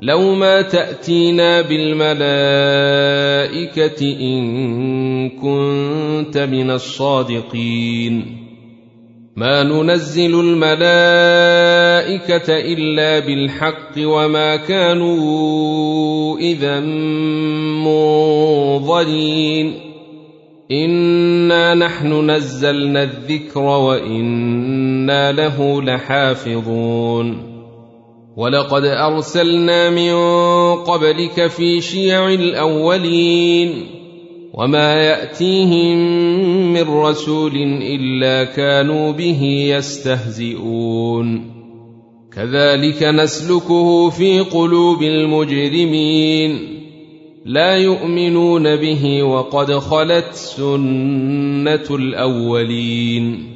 لو ما تأتينا بالملائكة إن كنت من الصادقين. ما ننزل الملائكة إلا بالحق وما كانوا إذا منظرين. إنا نحن نزلنا الذكر وإنا له لحافظون. ولقد أرسلنا من قبلك في شيع الأولين وما يأتيهم من رسول إلا كانوا به يستهزئون. كذلك نسلكه في قلوب المجرمين. لا يؤمنون به وقد خلت سنة الأولين.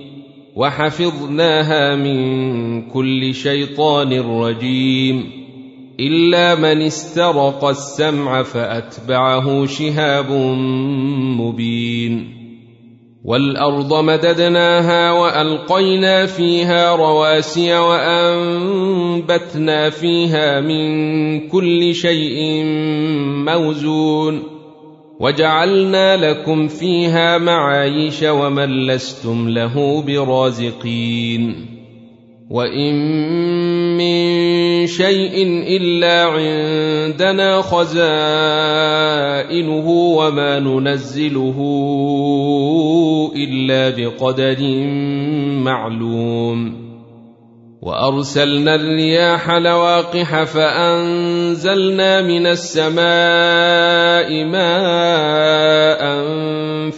وحفظناها من كل شيطان رجيم. إلا من استرق السمع فأتبعه شهاب مبين. والأرض مددناها وألقينا فيها رواسي وأنبتنا فيها من كل شيء موزون. وجعلنا لكم فيها معايش ومن لستم له برازقين وإن من شيء إلا عندنا خزائنه وما ننزله إلا بقدر معلوم وأرسلنا الرياح لواقح فأنزلنا من السماء ماء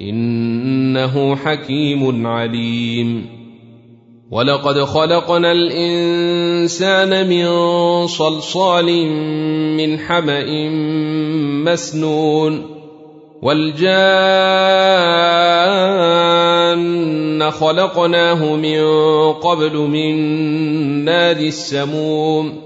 إنه حكيم عليم. ولقد خلقنا الإنسان من صلصال من حمأ مسنون والجان خلقناه من قبل من نار السموم.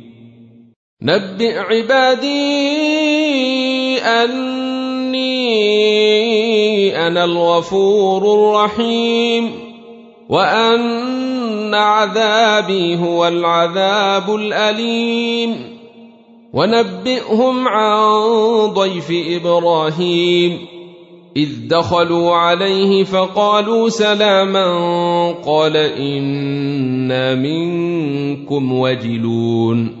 نبئ عبادي أني أنا الغفور الرحيم وأن عذابي هو العذاب الأليم. ونبئهم عن ضيف إبراهيم. إذ دخلوا عليه فقالوا سلاما قال إنا منكم وجلون.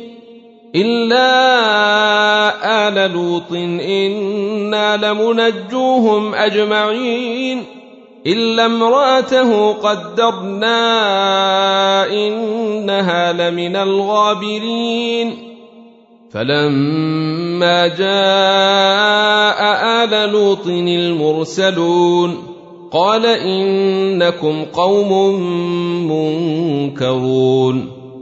الا ال لوط أنا لمنجوهم اجمعين الا امراته قدرنا انها لمن الغابرين فلما جاء ال لوط المرسلون قال انكم قوم منكرون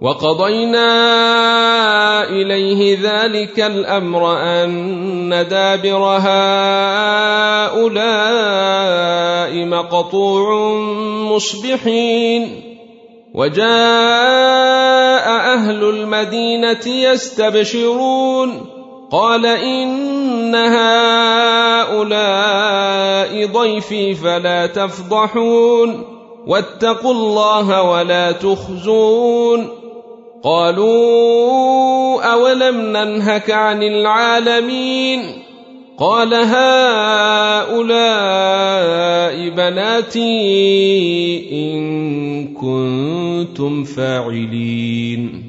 وقضينا إليه ذلك الأمر أن دابر هؤلاء مقطوع مصبحين. وجاء أهل المدينة يستبشرون. قال إن هؤلاء ضيفي فلا تفضحون. واتقوا الله ولا تخزون. قالوا أولم ننهك عن العالمين قال هؤلاء بناتي إن كنتم فاعلين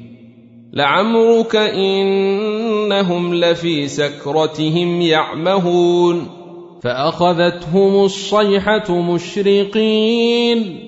لعمرك إنهم لفي سكرتهم يعمهون فأخذتهم الصيحة مشرقين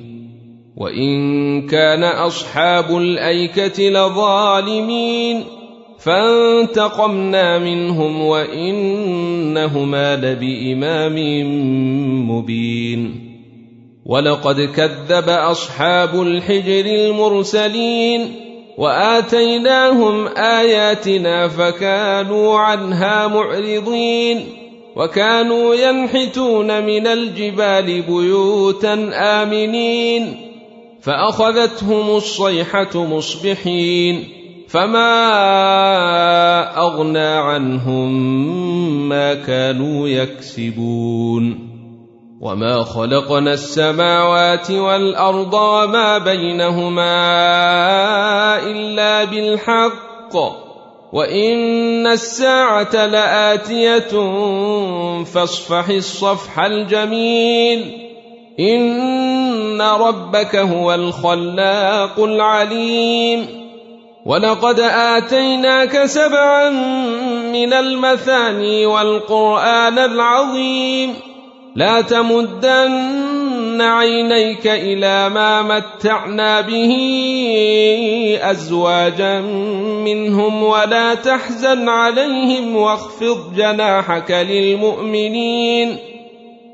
وان كان اصحاب الايكه لظالمين فانتقمنا منهم وانهما لبامام مبين ولقد كذب اصحاب الحجر المرسلين واتيناهم اياتنا فكانوا عنها معرضين وكانوا ينحتون من الجبال بيوتا امنين فأخذتهم الصيحة مصبحين فما أغنى عنهم ما كانوا يكسبون وما خلقنا السماوات والأرض وما بينهما إلا بالحق وإن الساعة لآتية فاصفح الصفح الجميل ان ربك هو الخلاق العليم ولقد اتيناك سبعا من المثاني والقران العظيم لا تمدن عينيك إلى ما متعنا به ازواجا منهم ولا تحزن عليهم واخفض جناحك للمؤمنين